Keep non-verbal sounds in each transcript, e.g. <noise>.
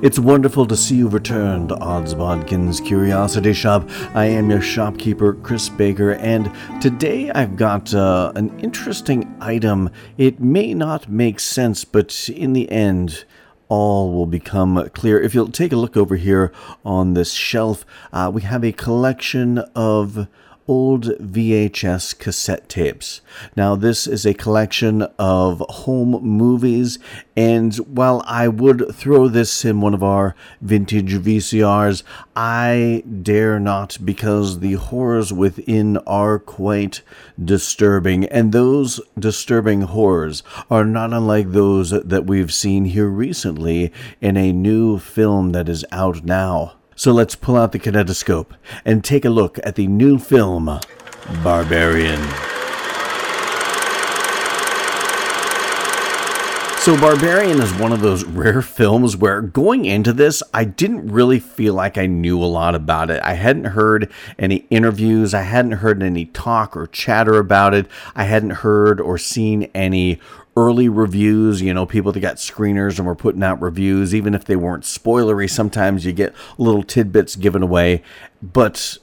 It's wonderful to see you return to Odds Bodkin's Curiosity Shop. I am your shopkeeper, Chris Baker, and today I've got uh, an interesting item. It may not make sense, but in the end, all will become clear. If you'll take a look over here on this shelf, uh, we have a collection of old VHS cassette tapes. Now, this is a collection of home movies, and while I would throw this in one of our vintage VCRs, I dare not because the horrors within are quite disturbing, and those disturbing horrors are not unlike those that we've seen here recently in a new film that is out now. So let's pull out the kinetoscope and take a look at the new film, Barbarian. So, Barbarian is one of those rare films where going into this, I didn't really feel like I knew a lot about it. I hadn't heard any interviews, I hadn't heard any talk or chatter about it, I hadn't heard or seen any early reviews, you know, people that got screeners and were putting out reviews, even if they weren't spoilery, sometimes you get little tidbits given away. But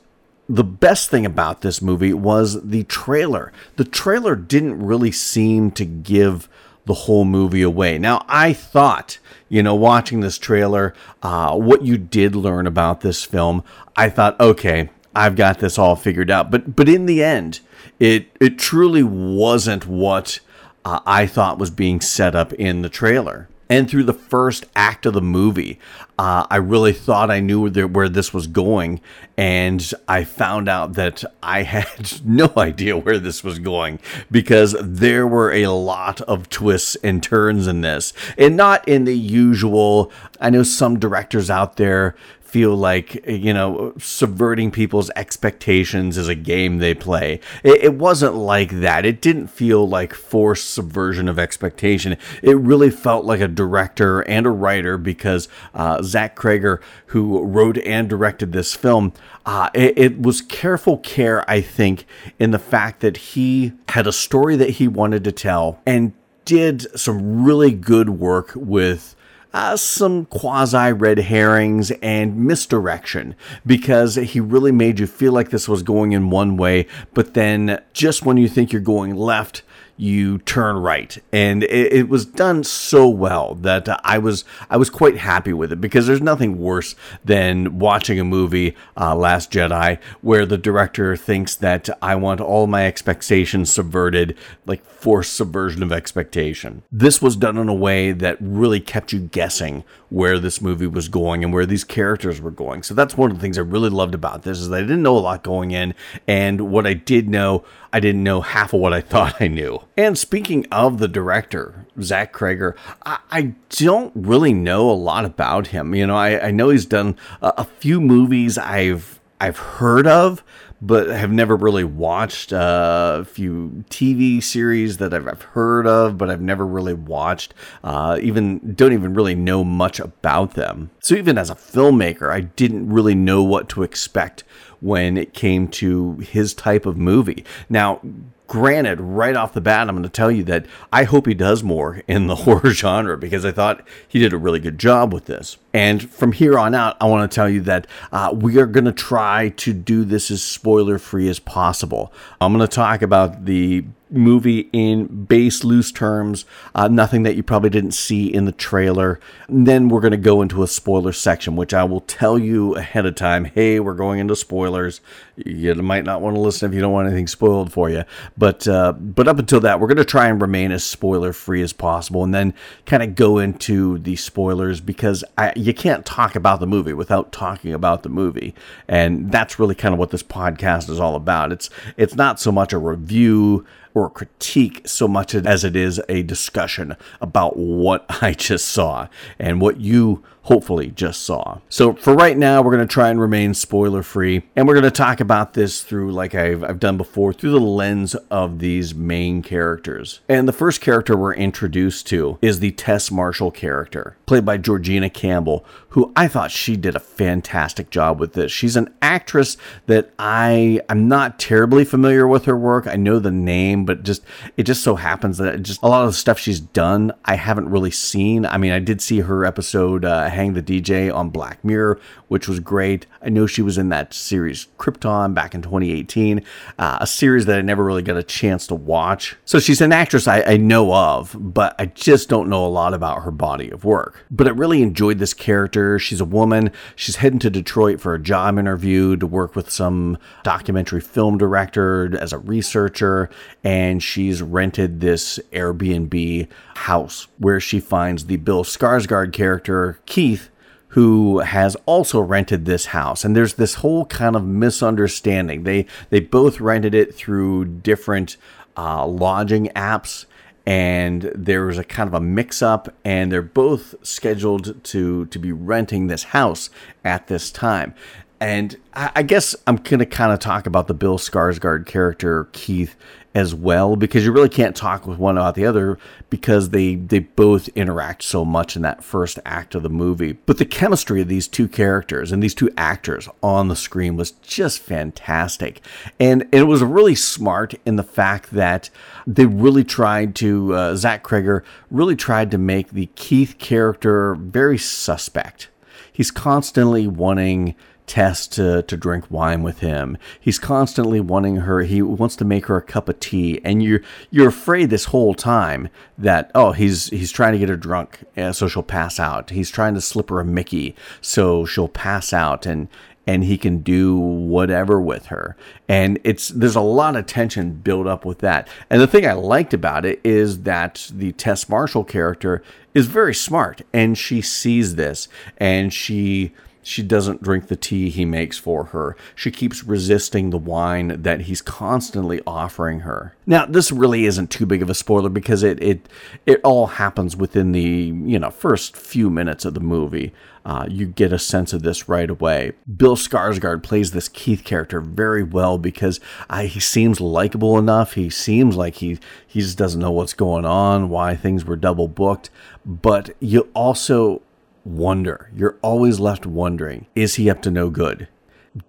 the best thing about this movie was the trailer. The trailer didn't really seem to give the whole movie away. Now, I thought, you know, watching this trailer, uh, what you did learn about this film, I thought, okay, I've got this all figured out. But but in the end, it it truly wasn't what uh, I thought was being set up in the trailer. And through the first act of the movie, uh, I really thought I knew where, this was going. And I found out that I had <laughs> no idea where this was going because there were a lot of twists and turns in this. And not in the usual, I know some directors out there feel like you know subverting people's expectations is a game they play. It, it, wasn't like that. It didn't feel like forced subversion of expectation. It really felt like a director and a writer because uh, Zach Cregger, who wrote and directed this film, uh, it, it was careful care, I think, in the fact that he had a story that he wanted to tell and did some really good work with uh, some quasi red herrings and misdirection because he really made you feel like this was going in one way, but then just when you think you're going left, you turn right. And it, it, was done so well that i was i was quite happy with it because there's nothing worse than watching a movie uh, last jedi where the director thinks that i want all my expectations subverted like forced subversion of expectation. This was done in a way that really kept you guessing where this movie was going and where these characters were going so that's one of the things i really loved about this is i didn't know a lot going in and what i did know I didn't know half of what I <laughs> thought I knew. And speaking of the director, Zach Cregger, I, I don't really know a lot about him. You know, I, I know he's done a, a few movies I've I've heard of, but have never really watched uh, a few TV series that I've, I've, heard of, but I've never really watched. Uh, even don't even really know much about them. So even as a filmmaker, I didn't really know what to expect when it came to his type of movie. Now, granted, right off the bat, I'm going to tell you that I hope he does more in the <laughs> horror genre because I thought he did a really good job with this. And from here on out, I want to tell you that uh, we are going to try to do this as spoiler free as possible. I'm going to talk about the movie in base loose terms, uh, nothing that you probably didn't see in the trailer. And then we're going to go into a spoiler section, which I will tell you ahead of time. Hey, we're going into spoilers. You might not want to listen if you don't want anything spoiled for you. But uh, but up until that, we're going to try and remain as spoiler free as possible, and then kind of go into the spoilers because I, you can't talk about the movie without talking about the movie, and that's really kind of what this podcast is all about. It's it's not so much a review or critique so much as it is a discussion about what <laughs> I just saw and what you hopefully just saw. So for right now, we're going to try and remain spoiler free, and we're going to talk about this through, like I've, I've done before, through the lens of these main characters. And the first character we're introduced to is the Tess Marshall character, played by Georgina Campbell, who I thought she did a fantastic job with this. She's an actress that I I'm not terribly familiar with her work. I know the name, but just it just so happens that just a lot of the stuff she's done I haven't really seen. I mean, I did see her episode uh, "Hang the DJ" on Black Mirror, which was great. I know she was in that series Krypton back in 2018, uh, a series that I never really got a chance to watch. So she's an actress I, I know of, but I just don't know a lot about her body of work. But I really enjoyed this character. She's a woman. She's heading to Detroit for a job interview to work with some documentary film director as a researcher, and she's rented this Airbnb house where she finds the Bill Skarsgård character, Keith, who has also rented this house. And there's this whole kind of misunderstanding. They they both rented it through different uh, lodging apps and there was a kind of a mix up and they're both scheduled to to be renting this house at this time and I, I guess I'm going to kind of talk about the Bill Skarsgård character Keith as well because you really can't talk with one about the other because they they both interact so much in that first act of the movie. But the chemistry of these two characters and these two actors on the screen was just fantastic. And, it was really smart in the fact that they really tried to uh, Zach Cregger really tried to make the Keith character very suspect. He's constantly wanting Tess to, to drink wine with him. He's constantly wanting her. He wants to make her a cup of tea, and you're you're afraid this whole time that oh he's he's trying to get her drunk, uh, so she'll pass out. He's trying to slip her a Mickey, so she'll pass out, and and he can do whatever with her. And it's there's a lot of tension built up with that. And the thing I liked about it is that the Tess Marshall character is very smart, and she sees this, and she she doesn't drink the tea he makes for her. She keeps resisting the wine that he's constantly offering her. Now, this really isn't too big of a spoiler because it it it all happens within the you know first few minutes of the movie. Uh, you get a sense of this right away. Bill Skarsgård plays this Keith character very well because uh, he seems likable enough. He seems like he he just doesn't know what's going on, why things were double booked. But you also wonder. You're always left wondering is he up to no good?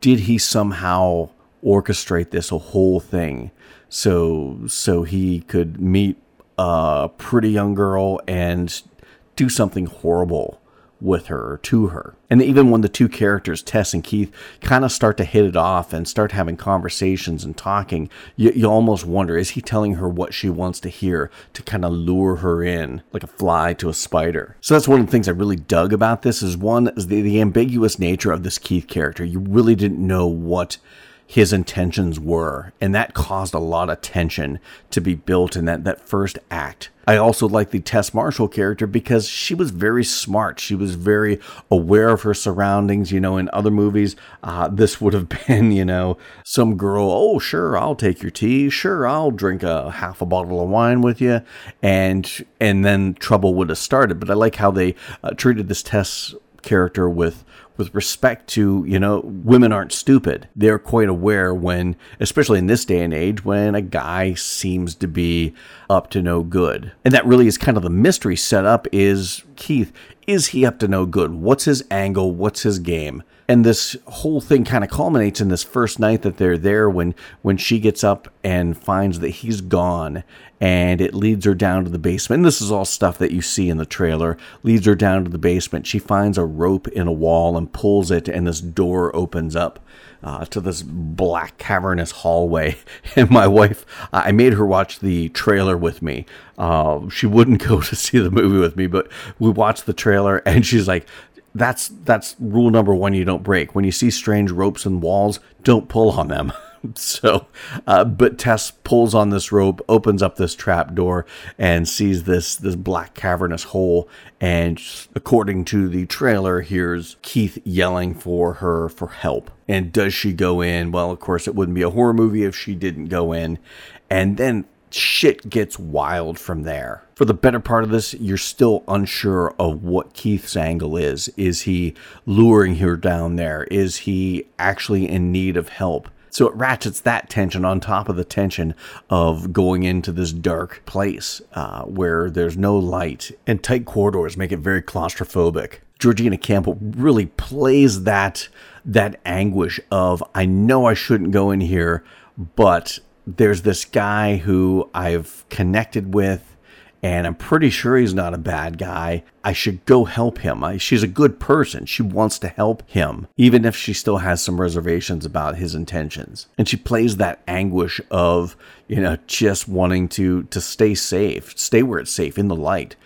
Did he somehow orchestrate this whole thing so so he could meet a pretty young girl and do something horrible with her or to her. And even when the two characters, Tess and Keith, kind of start to hit it off and start having conversations and talking, you, you almost wonder is he telling her what she wants to hear to kind of lure her in like a fly to a spider? So that's one of the things I really dug about this is one is the, the ambiguous nature of this Keith character. You really didn't know what his intentions were. And that caused a lot of tension to be built in that, that first act. I also like the Tess Marshall character because she was very smart. She was very aware of her surroundings. You know, in other movies, uh, this would have <laughs> been, you know, some girl, oh, sure, I'll take your tea. Sure, I'll drink a half a bottle of wine with you. And, and then trouble would have started. But I like how they uh, treated this Tess character with with respect to, you know, women aren't stupid. They're quite aware when, especially in this day and age, when a guy seems to be up to no good. And that really is kind of the mystery set up is Keith, is he up to no good? What's his angle? What's his game? and this whole thing kind of culminates in this first night that they're there when when she gets up and finds that he's gone and it leads her down to the basement. And this is all stuff that you see in the trailer. Leads her down to the basement. She finds a rope in a wall and pulls it, and this door opens up. Uh, to this black cavernous hallway. <laughs> And my wife, I made her watch the trailer with me. Uh, she wouldn't <laughs> go to see the movie with me, but we watched the trailer and she's like, that's that's rule number one you don't break when you see strange ropes and walls don't pull on them <laughs> <laughs> so uh, but tess pulls on this rope opens up this trap door and sees this this black cavernous hole and according to the trailer hears keith yelling for her for help and does she go in well of course it wouldn't be a horror movie if she didn't go in and then shit gets wild from there. For the better part of this, you're still unsure of what Keith's angle is. Is he luring her down there? Is he actually in need of help? So it ratchets that tension on top of the tension of going into this dark place uh, where there's no light and tight corridors make it very claustrophobic. Georgina Campbell really plays that that anguish of I know I shouldn't go in here, but there's this guy who I've connected with and I'm pretty sure he's not a bad guy. I should go help him. I, she's a good person. She wants to help him, even if she still has some reservations about his intentions. And she plays that anguish of, you know, just wanting to to stay safe, stay where it's safe in the light,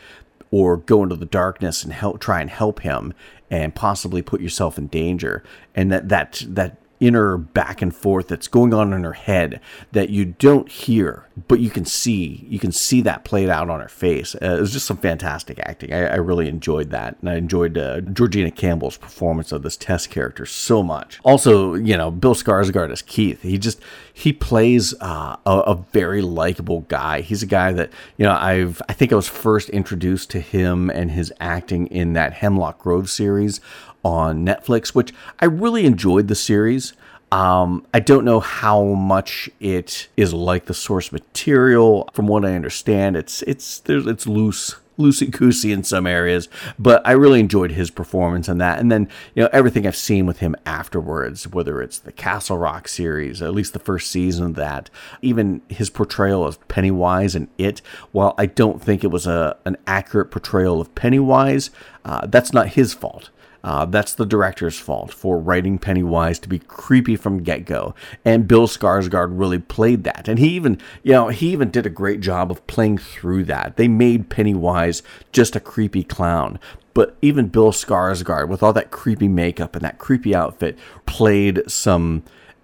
or go into the darkness and help try and help him and possibly put yourself in danger. And that that that inner back and forth that's going on in her head that you don't hear, but you can see. You can see that played out on her face. Uh, it was just some fantastic acting. I, I really enjoyed that, and I enjoyed uh, Georgina Campbell's performance of this Tess character so much. Also, you know, Bill Skarsgård as Keith. He just he plays uh, a, a very likable guy. He's a guy that you know I've I think I was first introduced to him and his acting in that Hemlock Grove series on Netflix, which I really enjoyed the series. Um, I don't know how much it is like the source material. From what I understand, it's it's there's it's loose loosey goosey in some areas, but I really enjoyed his performance in that. And then, you know, everything I've seen with him afterwards, whether it's the Castle Rock series, at least the first season of that, even his portrayal of Pennywise and It, while I don't think it was a an accurate portrayal of Pennywise, uh, that's not his fault. Uh, that's the director's fault for writing Pennywise to be creepy from get go. And Bill Skarsgård really played that. And he even, you know, he even did a great job of playing through that. They made Pennywise just a creepy clown. But even Bill Skarsgård, with all that creepy makeup and that creepy outfit, played some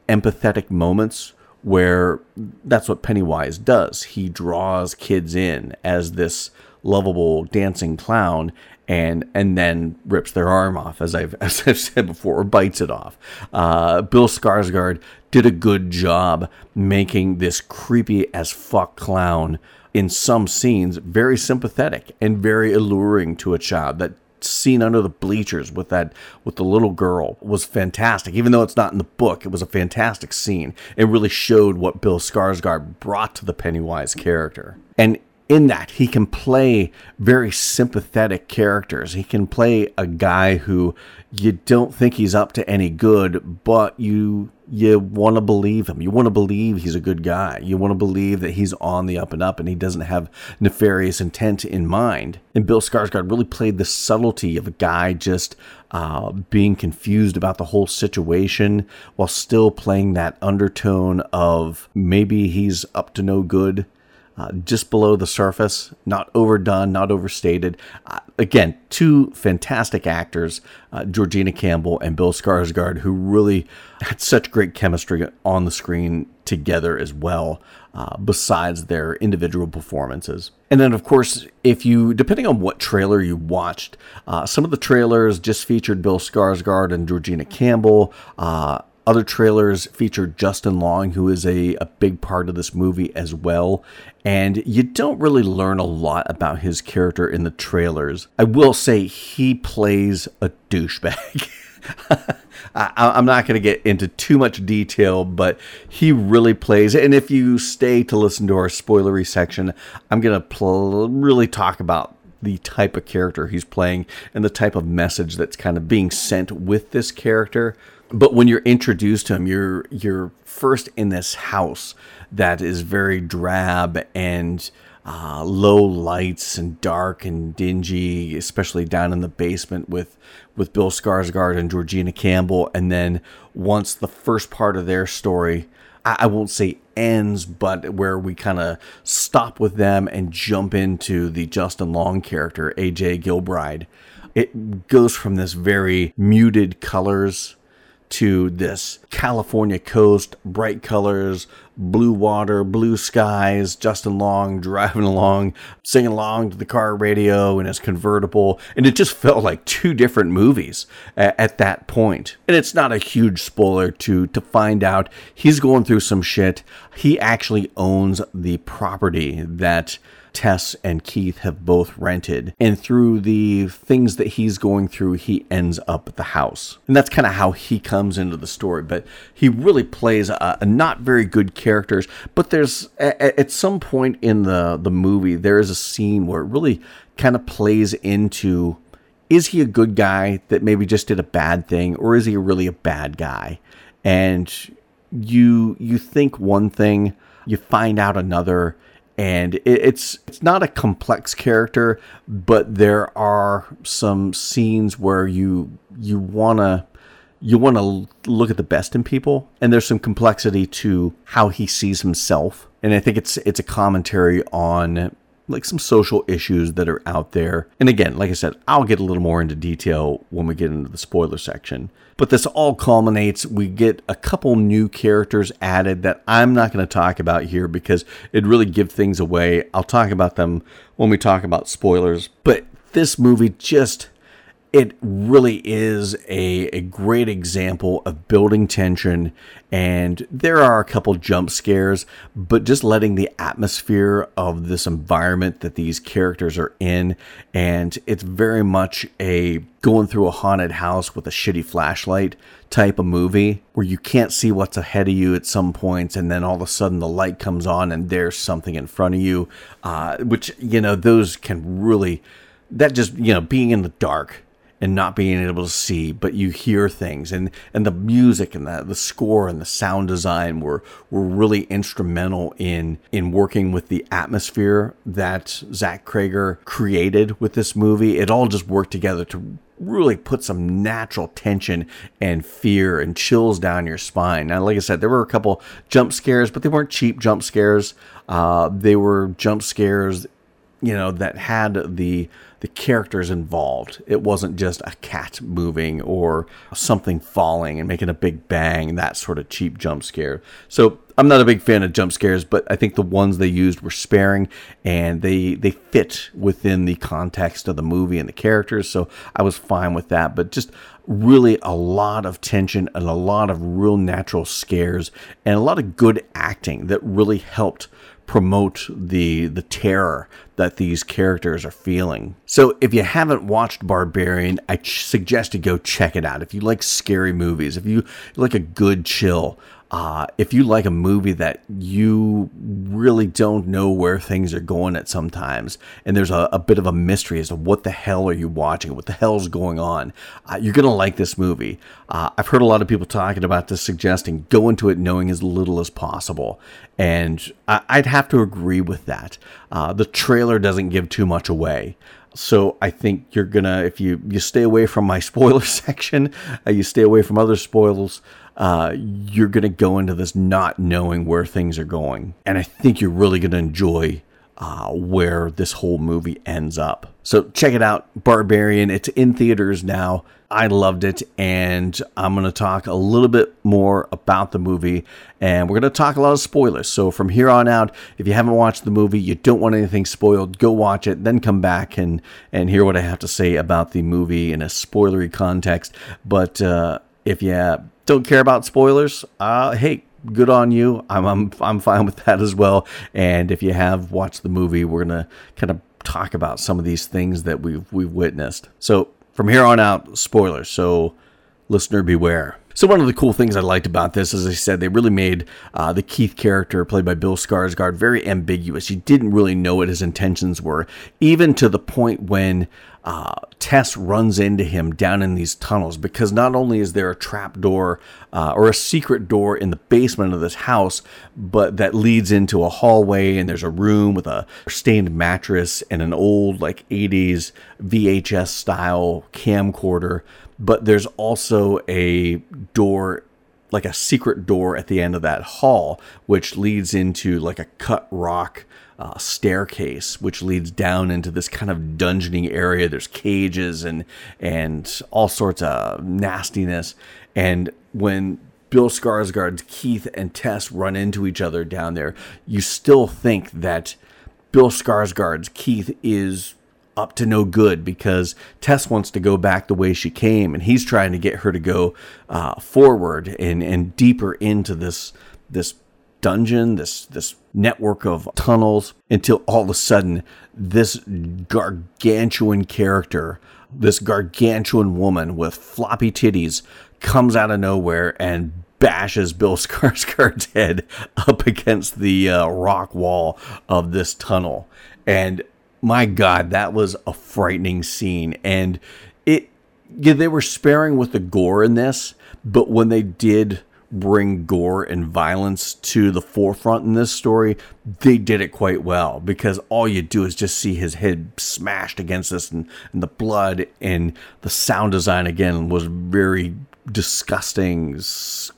empathetic moments where that's what Pennywise does. He draws kids in as this lovable dancing clown and and then rips their arm off, as I've <laughs> as I've said before, or bites it off. Uh, Bill Skarsgård did a good job making this creepy as fuck clown in some scenes very sympathetic and very alluring to a child. That scene under the bleachers with that with the little girl was fantastic. Even though it's not in the book, it was a fantastic scene. It really showed what Bill Skarsgård brought to the Pennywise character. And in that he can play very sympathetic characters. He can play a guy who you don't think he's up to any good, but you you want to believe him. You want to believe he's a good guy. You want to believe that he's on the up and up and he doesn't have nefarious intent in mind. And Bill Skarsgård really played the subtlety of a guy just uh, being confused about the whole situation while still playing that undertone of maybe he's up to no good uh, just below the surface, not overdone, not overstated. Uh, again, two fantastic actors, uh, Georgina Campbell and Bill Skarsgård, who really had such great chemistry on the screen together as well, uh, besides their individual performances. And then, of course, if you, depending on what trailer you watched, uh, some of the trailers just featured Bill Skarsgård and Georgina Campbell. Other trailers feature Justin Long, who is a, a big part of this movie as well. And you don't really learn a lot about his character in the trailers. I will say he plays a douchebag. <laughs> I, am not going to get into too much detail, but he really plays. And if you stay to listen to our spoilery section, I'm going to pl- really talk about the type of character he's playing and the type of message that's kind of being sent with this character but when you're introduced to him, you're you're first in this house that is very drab and uh, low lights and dark and dingy, especially down in the basement with with Bill Skarsgård and Georgina Campbell. And then once the first part of their story, I, I won't say ends, but where we kind of stop with them and jump into the Justin Long character, AJ Gilbride. It goes from this very muted colors to this California coast, bright colors, blue water, blue skies, Justin Long <laughs> driving along, singing along to the car radio in his convertible. And it just felt like two different movies at, that point. And it's not a huge spoiler to, to find out he's going through some shit. He actually owns the property that Tess and Keith have both rented. And through the things that he's going through, he ends up at the house. And that's kind of how he comes into the story. But he really plays a, a not very good characters. But there's at some point in the, the movie, there is a scene where it really kind of plays into is he a good guy that maybe just did a bad thing, or is he really a bad guy? And you you think one thing, you find out another, and it's it's not a complex character, but there are some scenes where you you wanna you want to look at the best in people, and there's some complexity to how he sees himself, and I think it's it's a commentary on like some social issues that are out there. And again, like I said, I'll get a little more into detail when we get into the spoiler section. But this all culminates. We get a couple new characters added that I'm not going to talk about here because it really give things away. I'll talk about them when we talk about spoilers. But this movie just it really is a, a great example of building tension and there are a couple jump scares but just letting the atmosphere of this environment that these characters are in and it's very much a going through a haunted house with a shitty flashlight type of movie where you can't see what's ahead of you at some points and then all of a sudden the light comes on and there's something in front of you uh, which you know those can really that just you know being in the dark and not being able to see, but you hear things and, and the music and the, the score and the sound design were, were really instrumental in, in working with the atmosphere that Zach Cregger created with this movie. It all just worked together to really put some natural tension and fear and chills down your spine. Now, like I said, there were a couple jump scares, but they weren't cheap jump scares. Uh, they were jump scares, you know, that had the the characters involved. It wasn't just a cat moving or something falling and making a big bang, that sort of cheap jump scare. So I'm not a big fan of jump scares, but I think the ones they used were sparing and they they fit within the context of the movie and the characters. So I was fine with that. But just really a lot of tension and a lot of real natural scares and a lot of good acting that really helped promote the the terror that these characters are feeling. So if you haven't watched Barbarian, I ch- suggest you go check it out. If you like scary movies, if you like a good chill, uh, if you like a movie that you really don't know where things are going at sometimes, and there's a, a bit of a mystery as to what the hell are you watching, what the hell's going on, uh, you're gonna like this movie. Uh, I've heard a lot of people talking about this, suggesting go into it knowing as little as possible, and I, would have to agree with that. Uh, the trailer doesn't give too much away. So I think you're gonna if you you stay away from my <laughs> spoiler section, uh, you stay away from other spoilers uh, you're going to go into this not knowing where things are going. And I think you're really going to enjoy uh, where this whole movie ends up. So check it out, Barbarian. It's in theaters now. I loved it, and I'm going to talk a little bit more about the movie, and we're going to talk a lot of spoilers. So from here on out, if you haven't watched the movie, you don't want anything spoiled, go watch it, then come back and and hear what I have to say about the movie in a spoilery context. But uh, if you don't care about spoilers, uh, hey, good on you. I'm, I'm I'm fine with that as well. And if you have watched the movie, we're gonna kind of talk about some of these things that we've we've witnessed. So from here on out, spoilers. So listener beware. So one of the cool things I liked about this, as I said, they really made uh, the Keith character played by Bill Skarsgård very ambiguous. You didn't really know what his intentions were, even to the point when uh, Tess runs into him down in these tunnels because not only is there a trap door uh, or a secret door in the basement of this house, but that leads into a hallway and there's a room with a stained mattress and an old like 80s VHS style camcorder but there's also a door like a secret door at the end of that hall which leads into like a cut rock uh, staircase which leads down into this kind of dungeoning area. There's cages and and all sorts of nastiness. And when Bill Skarsgård's Keith and Tess run into each other down there, you still think that Bill Skarsgård's Keith is up to no good because Tess wants to go back the way she came, and he's trying to get her to go uh, forward and and deeper into this this dungeon, this this network of tunnels, until all of a sudden this gargantuan character, this gargantuan woman with floppy titties, comes out of nowhere and bashes Bill <laughs> Skarsgård's head up against the uh, rock wall of this tunnel, and my God, that was a frightening scene. And it, yeah, they were sparing with the gore in this, but when they did bring gore and violence to the forefront in this story, they did it quite well because all you do is just see his head smashed against this and, and the blood and the sound design again was very disgusting,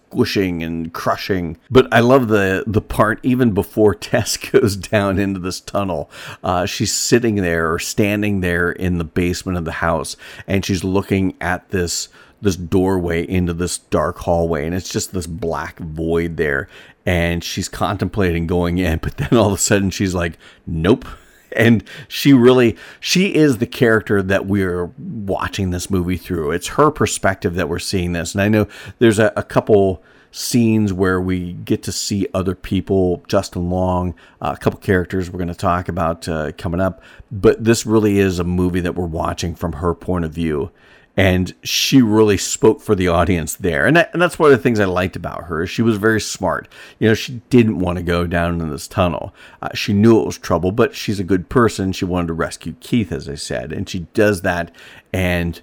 squishing and crushing. But I love the the part even before <laughs> Tess goes down into this tunnel. Uh, she's sitting there or standing there in the basement of the house, and she's looking at this this doorway into this dark hallway, and it's just this black void there. And she's contemplating going in, <laughs> but then all of a sudden she's like, "Nope." And she really she is the character that we're watching this movie through. It's her perspective that we're seeing this. And i know there's a, a couple scenes where we get to see other people. Justin long uh, a couple characters we're going to talk about uh, coming up. But this really is a movie that we're watching from her point of view and she really spoke for the audience there. And, that, and that's one of the things I liked about her. She was very smart. You know, she didn't want to go down in this tunnel. Uh, she knew it was trouble, but she's a good person. She wanted to rescue Keith, as I said, and she does that. And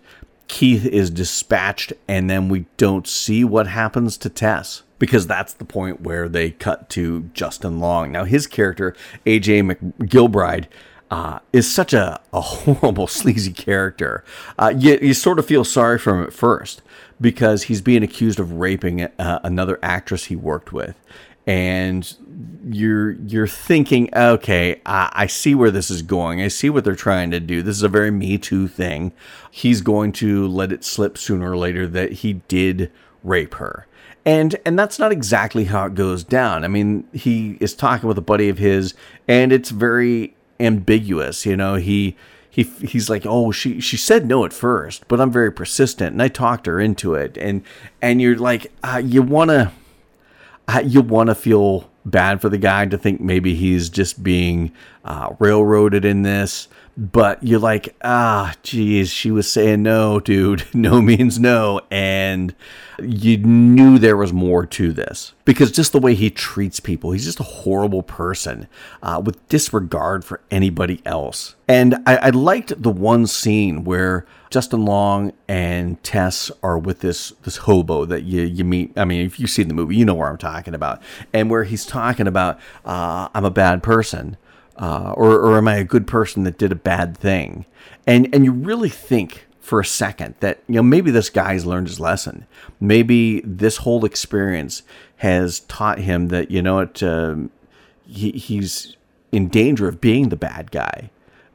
Keith is dispatched, and then we don't see what happens to Tess because that's the point where they cut to Justin Long. Now, his character, AJ McGilbride, uh, is such a, a horrible, <laughs> sleazy character. Uh, you, you sort of feel sorry for him at first because he's being accused of raping uh, another actress he worked with. And you're you're thinking, okay, I, I see where this is going. I see what they're trying to do. This is a very Me Too thing. He's going to let it slip sooner or later that he did rape her and and that's not exactly how it goes down. I mean, he is talking with a buddy of his, and it's very ambiguous. You know, he he he's like, oh, she she said no at first, but I'm very persistent, and I talked her into it, and and you're like, uh, you wanna uh, you wanna feel bad for the guy to think maybe he's just being uh, railroaded in this, but you're like, ah, geez, she was saying no, dude. <laughs> No means no, and you knew there was more to this because just the way he treats people, he's just a horrible person uh, with disregard for anybody else. And I, I liked the one scene where Justin Long and Tess are with this this hobo that you you meet. I mean, if you've seen the movie, you know where I'm talking about, and where he's talking about uh, I'm a bad person. Uh, or, or am I a good person that did a bad thing? And and you really think for a second that you know maybe this guy's learned his lesson. Maybe this whole experience has taught him that you know what um, he, he's in danger of being the bad guy.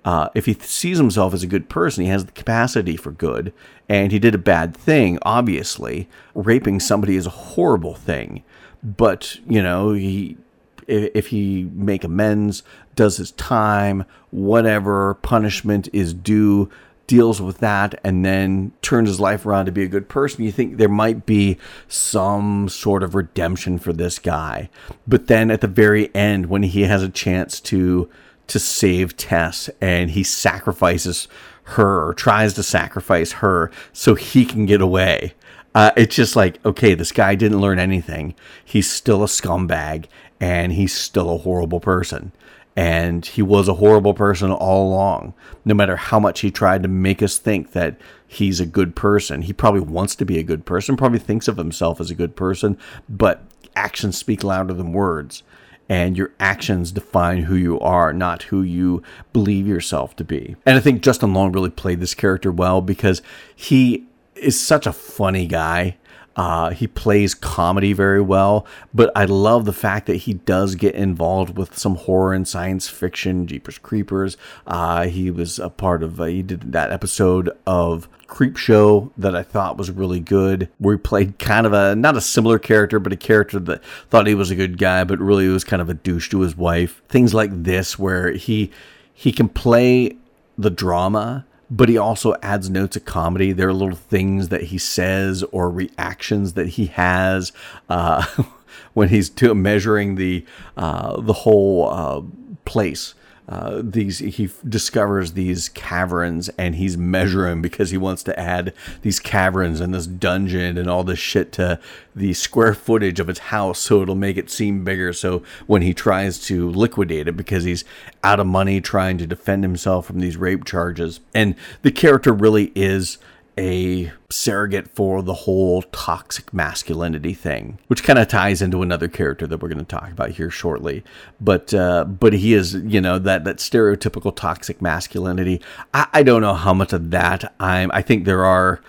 Uh, if he sees himself as a good person, he has the capacity for good, and he did a bad thing. Obviously, raping somebody is a horrible thing, but you know he if he make amends, does his time, whatever punishment is due, deals with that and then turns his life around to be a good person, you think there might be some sort of redemption for this guy. But then at the very end, when he has a chance to to save Tess and he sacrifices her or tries to sacrifice her so he can get away. Uh, it's just like, okay, this guy didn't learn anything. He's still a scumbag and he's still a horrible person. And he was a horrible person all along. No matter how much he tried to make us think that he's a good person, he probably wants to be a good person, probably thinks of himself as a good person, but actions speak louder than words. And your actions define who you are, not who you believe yourself to be. And I think Justin Long really played this character well because he is such a funny guy. Uh, he plays comedy very well, but I love the fact that he does get involved with some horror and science fiction. Jeepers Creepers. Uh, he was a part of. Uh, he did that episode of Creepshow that I thought was really good, where he played kind of a not a similar character, but a character that thought he was a good guy, but really was kind of a douche to his wife. Things like this, where he he can play the drama but he also adds notes of comedy. There are little things that he says or reactions that he has uh, <laughs> when he's measuring the uh, the whole uh, place uh, these he discovers these caverns and he's measuring because he wants to add these caverns and this dungeon and all this shit to the square footage of his house so it'll make it seem bigger. So when he tries to liquidate it because he's out of money trying to defend himself from these rape charges. And the character really is a surrogate for the whole toxic masculinity thing, which kind of ties into another character that we're going to talk about here shortly. But uh, but he is, you know, that that stereotypical toxic masculinity. I, I don't know how much of that I'm. I think there are.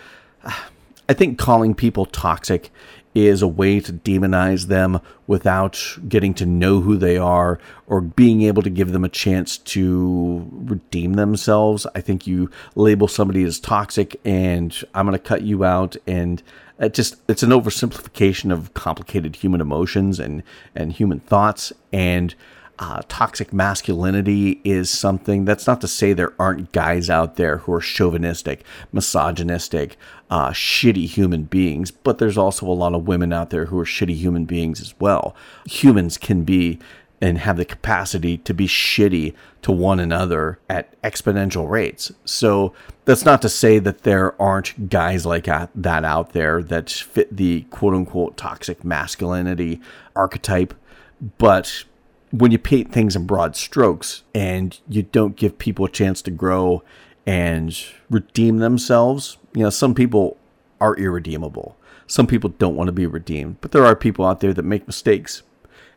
I think calling people toxic is a way to demonize them without getting to know who they are or being able to give them a chance to redeem themselves. I think you label somebody as toxic and I'm going to cut you out and it just it's an oversimplification of complicated human emotions and and human thoughts and uh, toxic masculinity is something that's not to say there aren't guys out there who are chauvinistic, misogynistic, uh, shitty human beings, but there's also a lot of women out there who are shitty human beings as well. Humans can be and have the capacity to be shitty to one another at exponential rates. So that's not to say that there aren't guys like that out there that fit the quote unquote toxic masculinity archetype, but when you paint things in broad strokes and you don't give people a chance to grow and redeem themselves, you know, some people are irredeemable. Some people don't want to be redeemed, but there are people out there that make mistakes.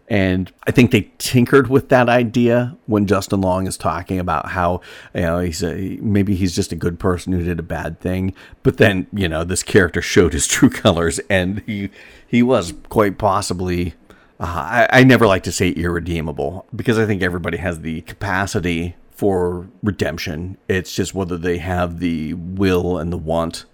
And I think they tinkered with that idea when Justin Long is talking about how, you know, he's a, maybe he's just a good person who did a bad thing. But then, you know, this character showed his <laughs> true colors and he, he was quite possibly uh, I, I never like to say irredeemable because I think everybody has the capacity for redemption. It's just whether they have the will and the want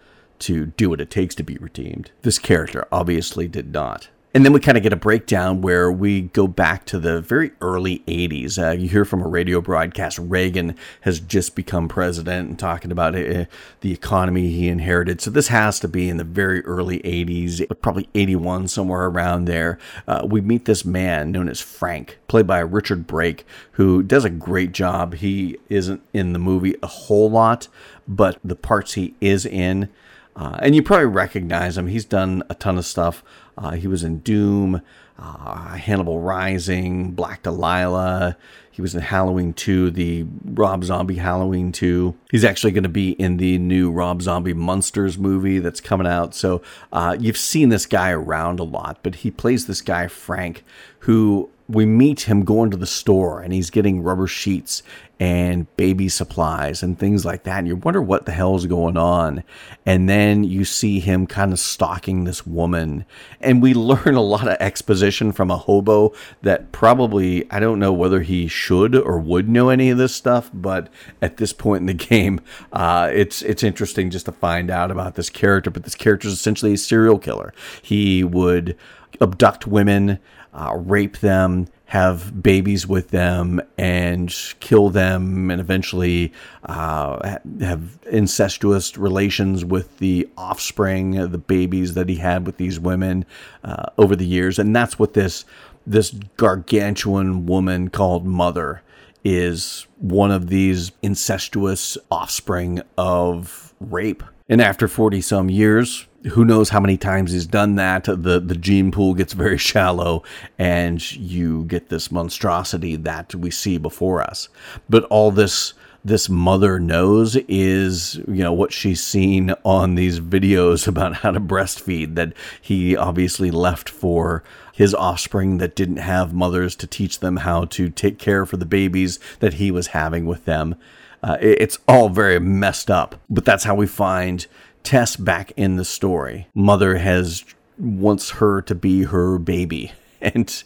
to do what it takes to be redeemed. This character obviously did not. And then we kind of get a breakdown where we go back to the very early 80s. Uh, you hear from a radio broadcast Reagan has just become president and talking about uh, the economy he inherited. So this has to be in the very early 80s, probably 81, somewhere around there. Uh, we meet this man known as Frank, played by Richard Brake, who does a great job. He isn't in the movie a whole lot, but the parts he is in, uh, and you probably recognize him. He's done a ton of stuff. Uh, he was in Doom, uh, Hannibal Rising, Black Delilah. He was in Halloween 2, the Rob Zombie Halloween 2. He's actually going to be in the new Rob Zombie Munsters movie that's coming out. So uh, you've seen this guy around a lot, but he plays this guy, Frank, who we meet him going to the store and he's getting rubber sheets and baby supplies and things like that. And you wonder what the hell is going on. And then you see him kind of stalking this woman. And we <laughs> learn a lot of exposition from a hobo that probably, I don't know whether he should or would know any of this stuff, but at this point in the <laughs> game, uh, it's, it's interesting just to find out about this character. But this character is essentially a serial killer. He would abduct women, uh, rape them, have babies with them and kill them and eventually uh, have incestuous relations with the offspring, the babies that he had with these women uh, over the years. And that's what this this gargantuan woman called Mother is one of these incestuous offspring of rape. And after 40 some years, who knows how many times he's done that. The the gene pool gets very <laughs> shallow and you get this monstrosity that we see before us. But all this this mother knows is you know what she's seen on these videos <laughs> about how to breastfeed that he obviously left for his offspring that didn't have mothers to teach them how to take care for the babies that he was having with them. Uh, it's all very messed up but that's how we find Tess back in the story. Mother has wants her to be her baby. <laughs> And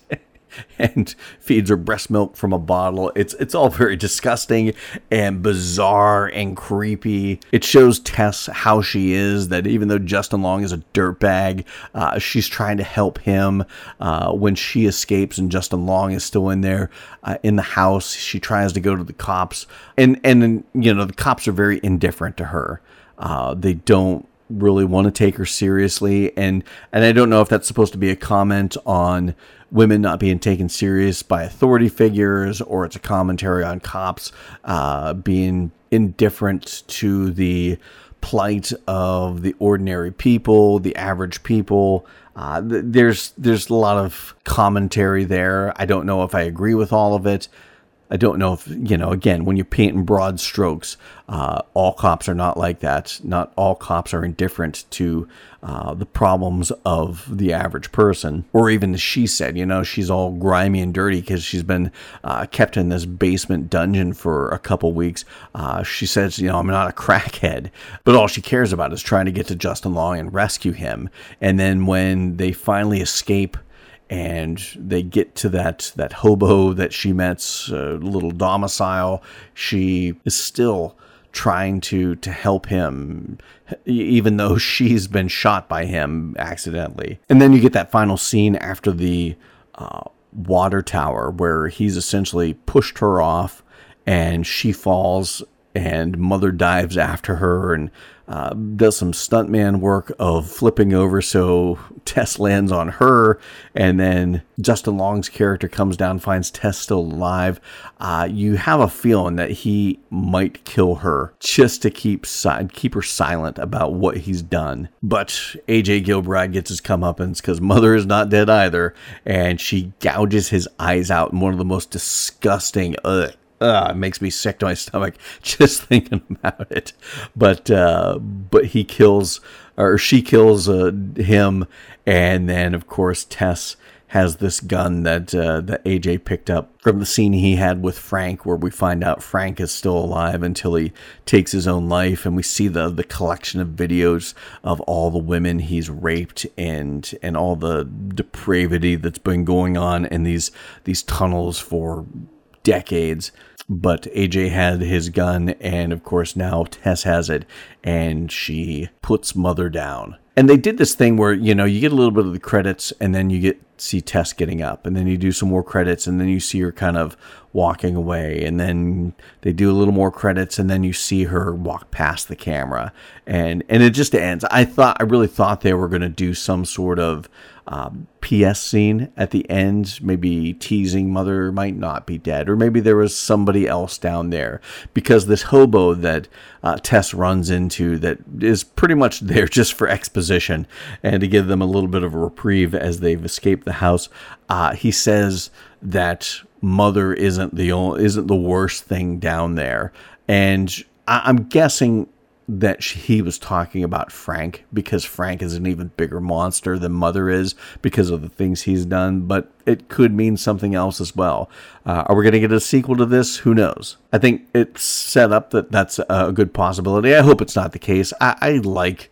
and feeds her breast milk from a bottle. It's it's all very disgusting and bizarre and creepy. It shows Tess how she is. That even though Justin Long is a dirtbag, uh, she's trying to help him. Uh, when she escapes and Justin Long is still in there uh, in the house, she tries to go to the cops, and and you know the cops are very indifferent to her. Uh, they don't really want to take her seriously and and I don't know if that's supposed to be a comment on women not being taken serious by authority figures, or it's a commentary on cops uh, being indifferent to the plight of the ordinary people, the average people. Uh, there's there's a lot of commentary there. I don't know if I agree with all of it. I don't know if, you know, again, when you paint in broad strokes, uh, all cops are not like that. Not all cops are indifferent to uh, the problems of the average person. Or even as she said, you know, she's all grimy and dirty because she's been uh, kept in this basement dungeon for a couple weeks. Uh, she says, you know, I'm not a crackhead, but all she cares about is trying to get to Justin Long and rescue him. And then when they finally escape, and they get to that that hobo that she met's uh, little domicile. She is still trying to to help him even though <laughs> she's been shot by him accidentally and then you get that final scene after the uh, water tower where he's essentially pushed her off and she falls and mother dives after her and uh, does some stuntman work of flipping over so <laughs> Tess lands on her, and then Justin Long's character comes down, finds Tess still alive. Uh, you have a feeling that he might kill her just to keep si- keep her silent about what he's done. But AJ Gilbride gets his comeuppance because Mother is not dead either, and she gouges his eyes out in one of the most disgusting. Ugh, uh, it makes me sick to my <laughs> stomach just thinking about it. But uh, but he kills or she kills uh, him, and then of course Tess has this gun that uh, that AJ picked up from the scene he had with Frank, where we find out Frank is still alive until he takes his own life, and we see the the collection of videos of all the women he's raped and and all the depravity that's been going on in these these tunnels for decades. But AJ had his gun, and of course, now Tess has it, and she puts Mother down. And they did this thing where, you know, you get a little bit of the credits, and then you get see Tess getting up, and then you do some more credits, and then you see her kind of walking away, and then they do a little more credits, and then you see her walk past the camera, and and it just ends. I thought I really thought they were going to do some sort of um, PS scene at the end, maybe teasing Mother might not be dead, or maybe there was somebody else down there because this hobo that uh, Tess runs into that is pretty much there just for exposition and to give them a little bit of a reprieve as they've escaped the house. Uh, he says that Mother isn't the only, isn't the worst thing down there, and I- I'm guessing that he was talking about Frank because Frank is an even bigger monster than Mother is because of the things he's done, but it could mean something else as well. Uh, are we going to get a sequel to this? Who knows? I think it's set up that that's a good possibility. I hope it's not the case. I, I like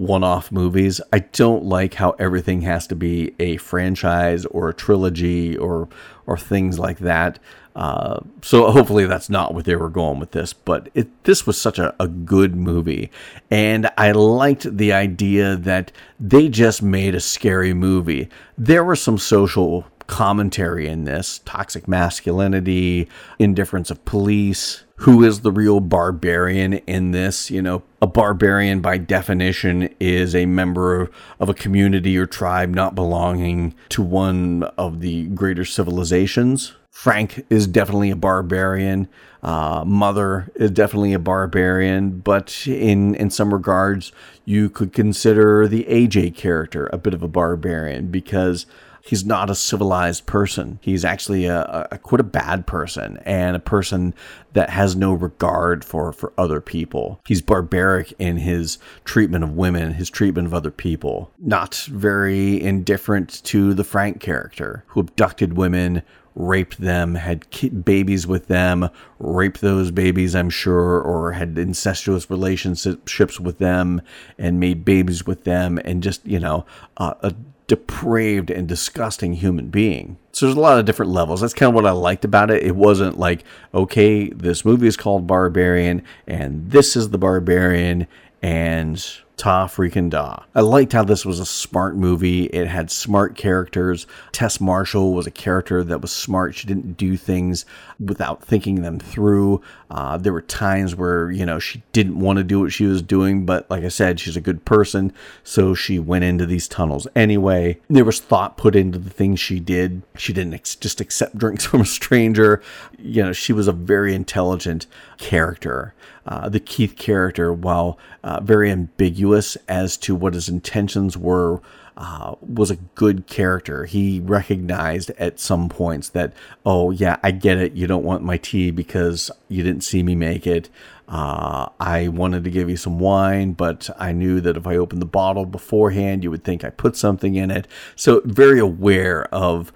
one off movies. I don't like how everything has to be a franchise or a trilogy or or things like that. Uh, so hopefully that's not what they were going with this, but it, this was such a, a good movie. And I liked the idea that they just made a scary movie. There was some social commentary in this toxic masculinity, indifference of police, who is the real barbarian in this. You know, a barbarian by definition is a member of of a community or tribe not belonging to one of the greater civilizations. Frank is definitely a barbarian. Uh, Mother is definitely a barbarian, but in in some regards, you could consider the AJ character a bit of a barbarian because he's not a civilized person. He's actually a, a, quite a bad person and a person that has no regard for for other people. He's barbaric in his treatment of women, his treatment of other people. Not very indifferent to the Frank character who abducted women, raped them, had babies with them, raped those babies, I'm sure, or had incestuous relationships with them and made babies with them, and just, you know, uh, a depraved and disgusting human being. So there's a lot of different levels. That's kind of what I liked about it. It wasn't like, okay, this movie is called Barbarian, and this is the Barbarian, and ta freaking da. I liked how this was a smart movie. It had smart characters. Tess Marshall was a character that was smart. She didn't do things without thinking them through. Uh, there were times where, you know, she didn't want to do what she was doing, but like I said, she's a good person. So she went into these tunnels anyway. There was thought put into the things she did. She didn't ex- just accept drinks <laughs> from a stranger. You know, she was a very intelligent character. Uh, the Keith character, while uh, very ambiguous as to what his intentions were, uh, was a good character. He recognized at some points that, oh, yeah, I get it. You don't want my tea because you didn't see me make it. Uh, I wanted to give you some wine, but I knew that if I opened the bottle beforehand, you would think I put something in it. So, very aware of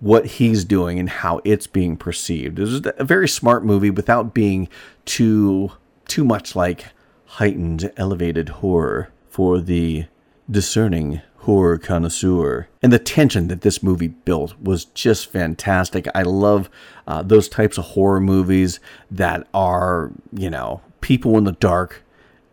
what he's doing and how it's being perceived. It was a very smart movie without being too too much like heightened elevated horror for the discerning horror connoisseur. And the tension that this movie built was just fantastic. I love uh, those types of horror movies that are, you know, people in the dark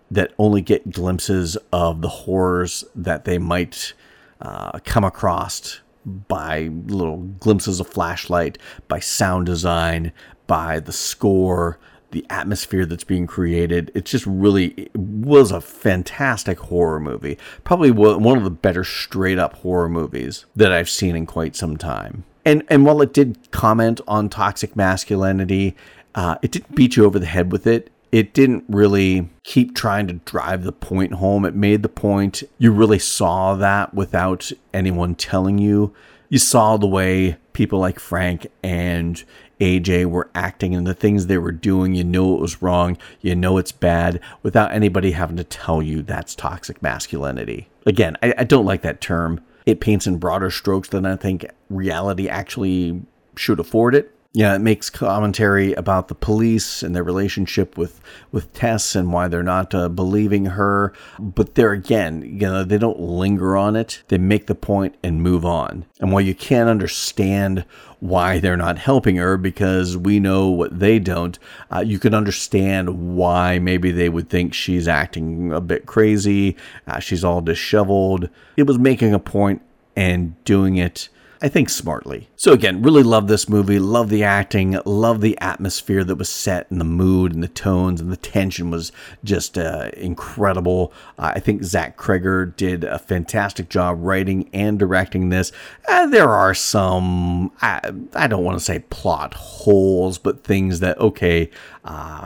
that only get glimpses of the horrors that they might uh, come across by little glimpses of flashlight, by sound design, by the score, the atmosphere that's being created. It's just really it was a fantastic horror movie. Probably one of the better straight up horror movies that I've seen in quite some time. And and while it did comment on toxic masculinity, uh, it didn't beat you over the head with it. It didn't really keep trying to drive the point home. It made the point. You really saw that without anyone telling you. You saw the way people like Frank and AJ were acting and the things they were doing. You know it was wrong. You know it's bad without anybody having to tell you that's toxic masculinity. Again, I, I don't like that term. It paints in broader strokes than I think reality actually should afford it yeah, it makes commentary about the police and their relationship with with Tess and why they're not uh, believing her. But there again, you know, they don't linger on it. They make the point and move on. And while you can't understand why they're not helping her because we know what they don't, uh, you can understand why maybe they would think she's acting a bit crazy. Uh, she's all disheveled. It was making a point and doing it I think smartly. So again, really love this movie, love the acting, love the atmosphere that was set and the mood and the tones and the tension was just uh, incredible. Uh, I think Zach Cregger did a fantastic job writing and directing this. Uh, there are some, I, I don't want to say plot holes, but things that, okay, uh,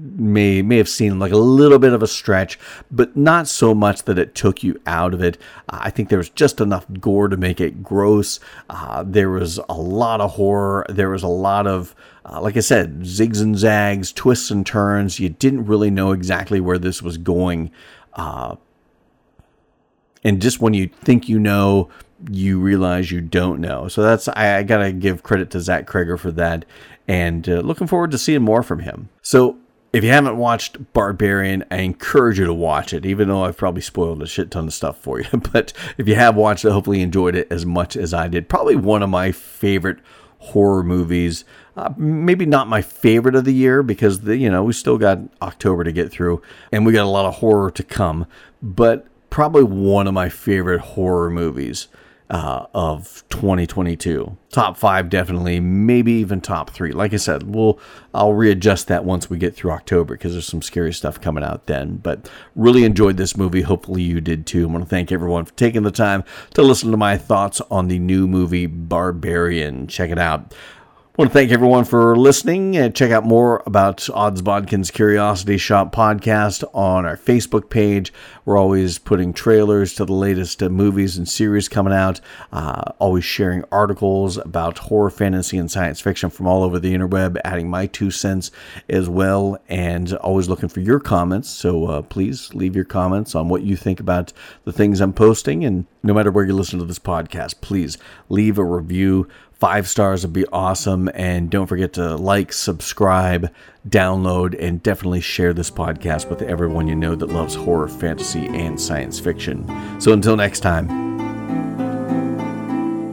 may may have seemed like a little bit of a stretch, but not so much that it took you out of it. I think there was just enough gore to make it gross. Uh, there was a lot of horror. There was a lot of, uh, like I said, zigs and zags, twists and turns. You didn't really know exactly where this was going. Uh, and just when you think you know, you realize you don't know. So that's I, I gotta give credit to Zach Cregger for that, and uh, looking forward to seeing more from him. So if you haven't watched Barbarian, I encourage you to watch it, even though I've probably spoiled a shit ton of stuff for you. <laughs> But if you have watched it, hopefully you enjoyed it as much as I did. Probably one of my favorite horror movies. Uh, maybe not my favorite of the year because the, you know we still got October to get through, and we got a lot of horror to come. But probably one of my favorite horror movies uh, of 2022. Top five, definitely, maybe even top three. Like I said, we'll I'll readjust that once we get through October because there's some scary stuff coming out then. But really enjoyed this movie. Hopefully you did too. I want to thank everyone for taking the time to listen to my thoughts on the new movie Barbarian. Check it out. Want to thank everyone for listening and check out more about Odds Bodkin's Curiosity Shoppe podcast on our Facebook page. We're always putting trailers to the latest uh, movies and series coming out, uh, always sharing articles about horror, fantasy, and science fiction from all over the interweb, adding my two cents as well, and always looking for your comments. So uh, please leave your comments on what you think about the things I'm posting. And no matter where you listen to this podcast, please leave a review Five stars would be awesome. And don't forget to like, subscribe, download, and definitely share this podcast with everyone you know that loves horror, fantasy, and science fiction. So until next time.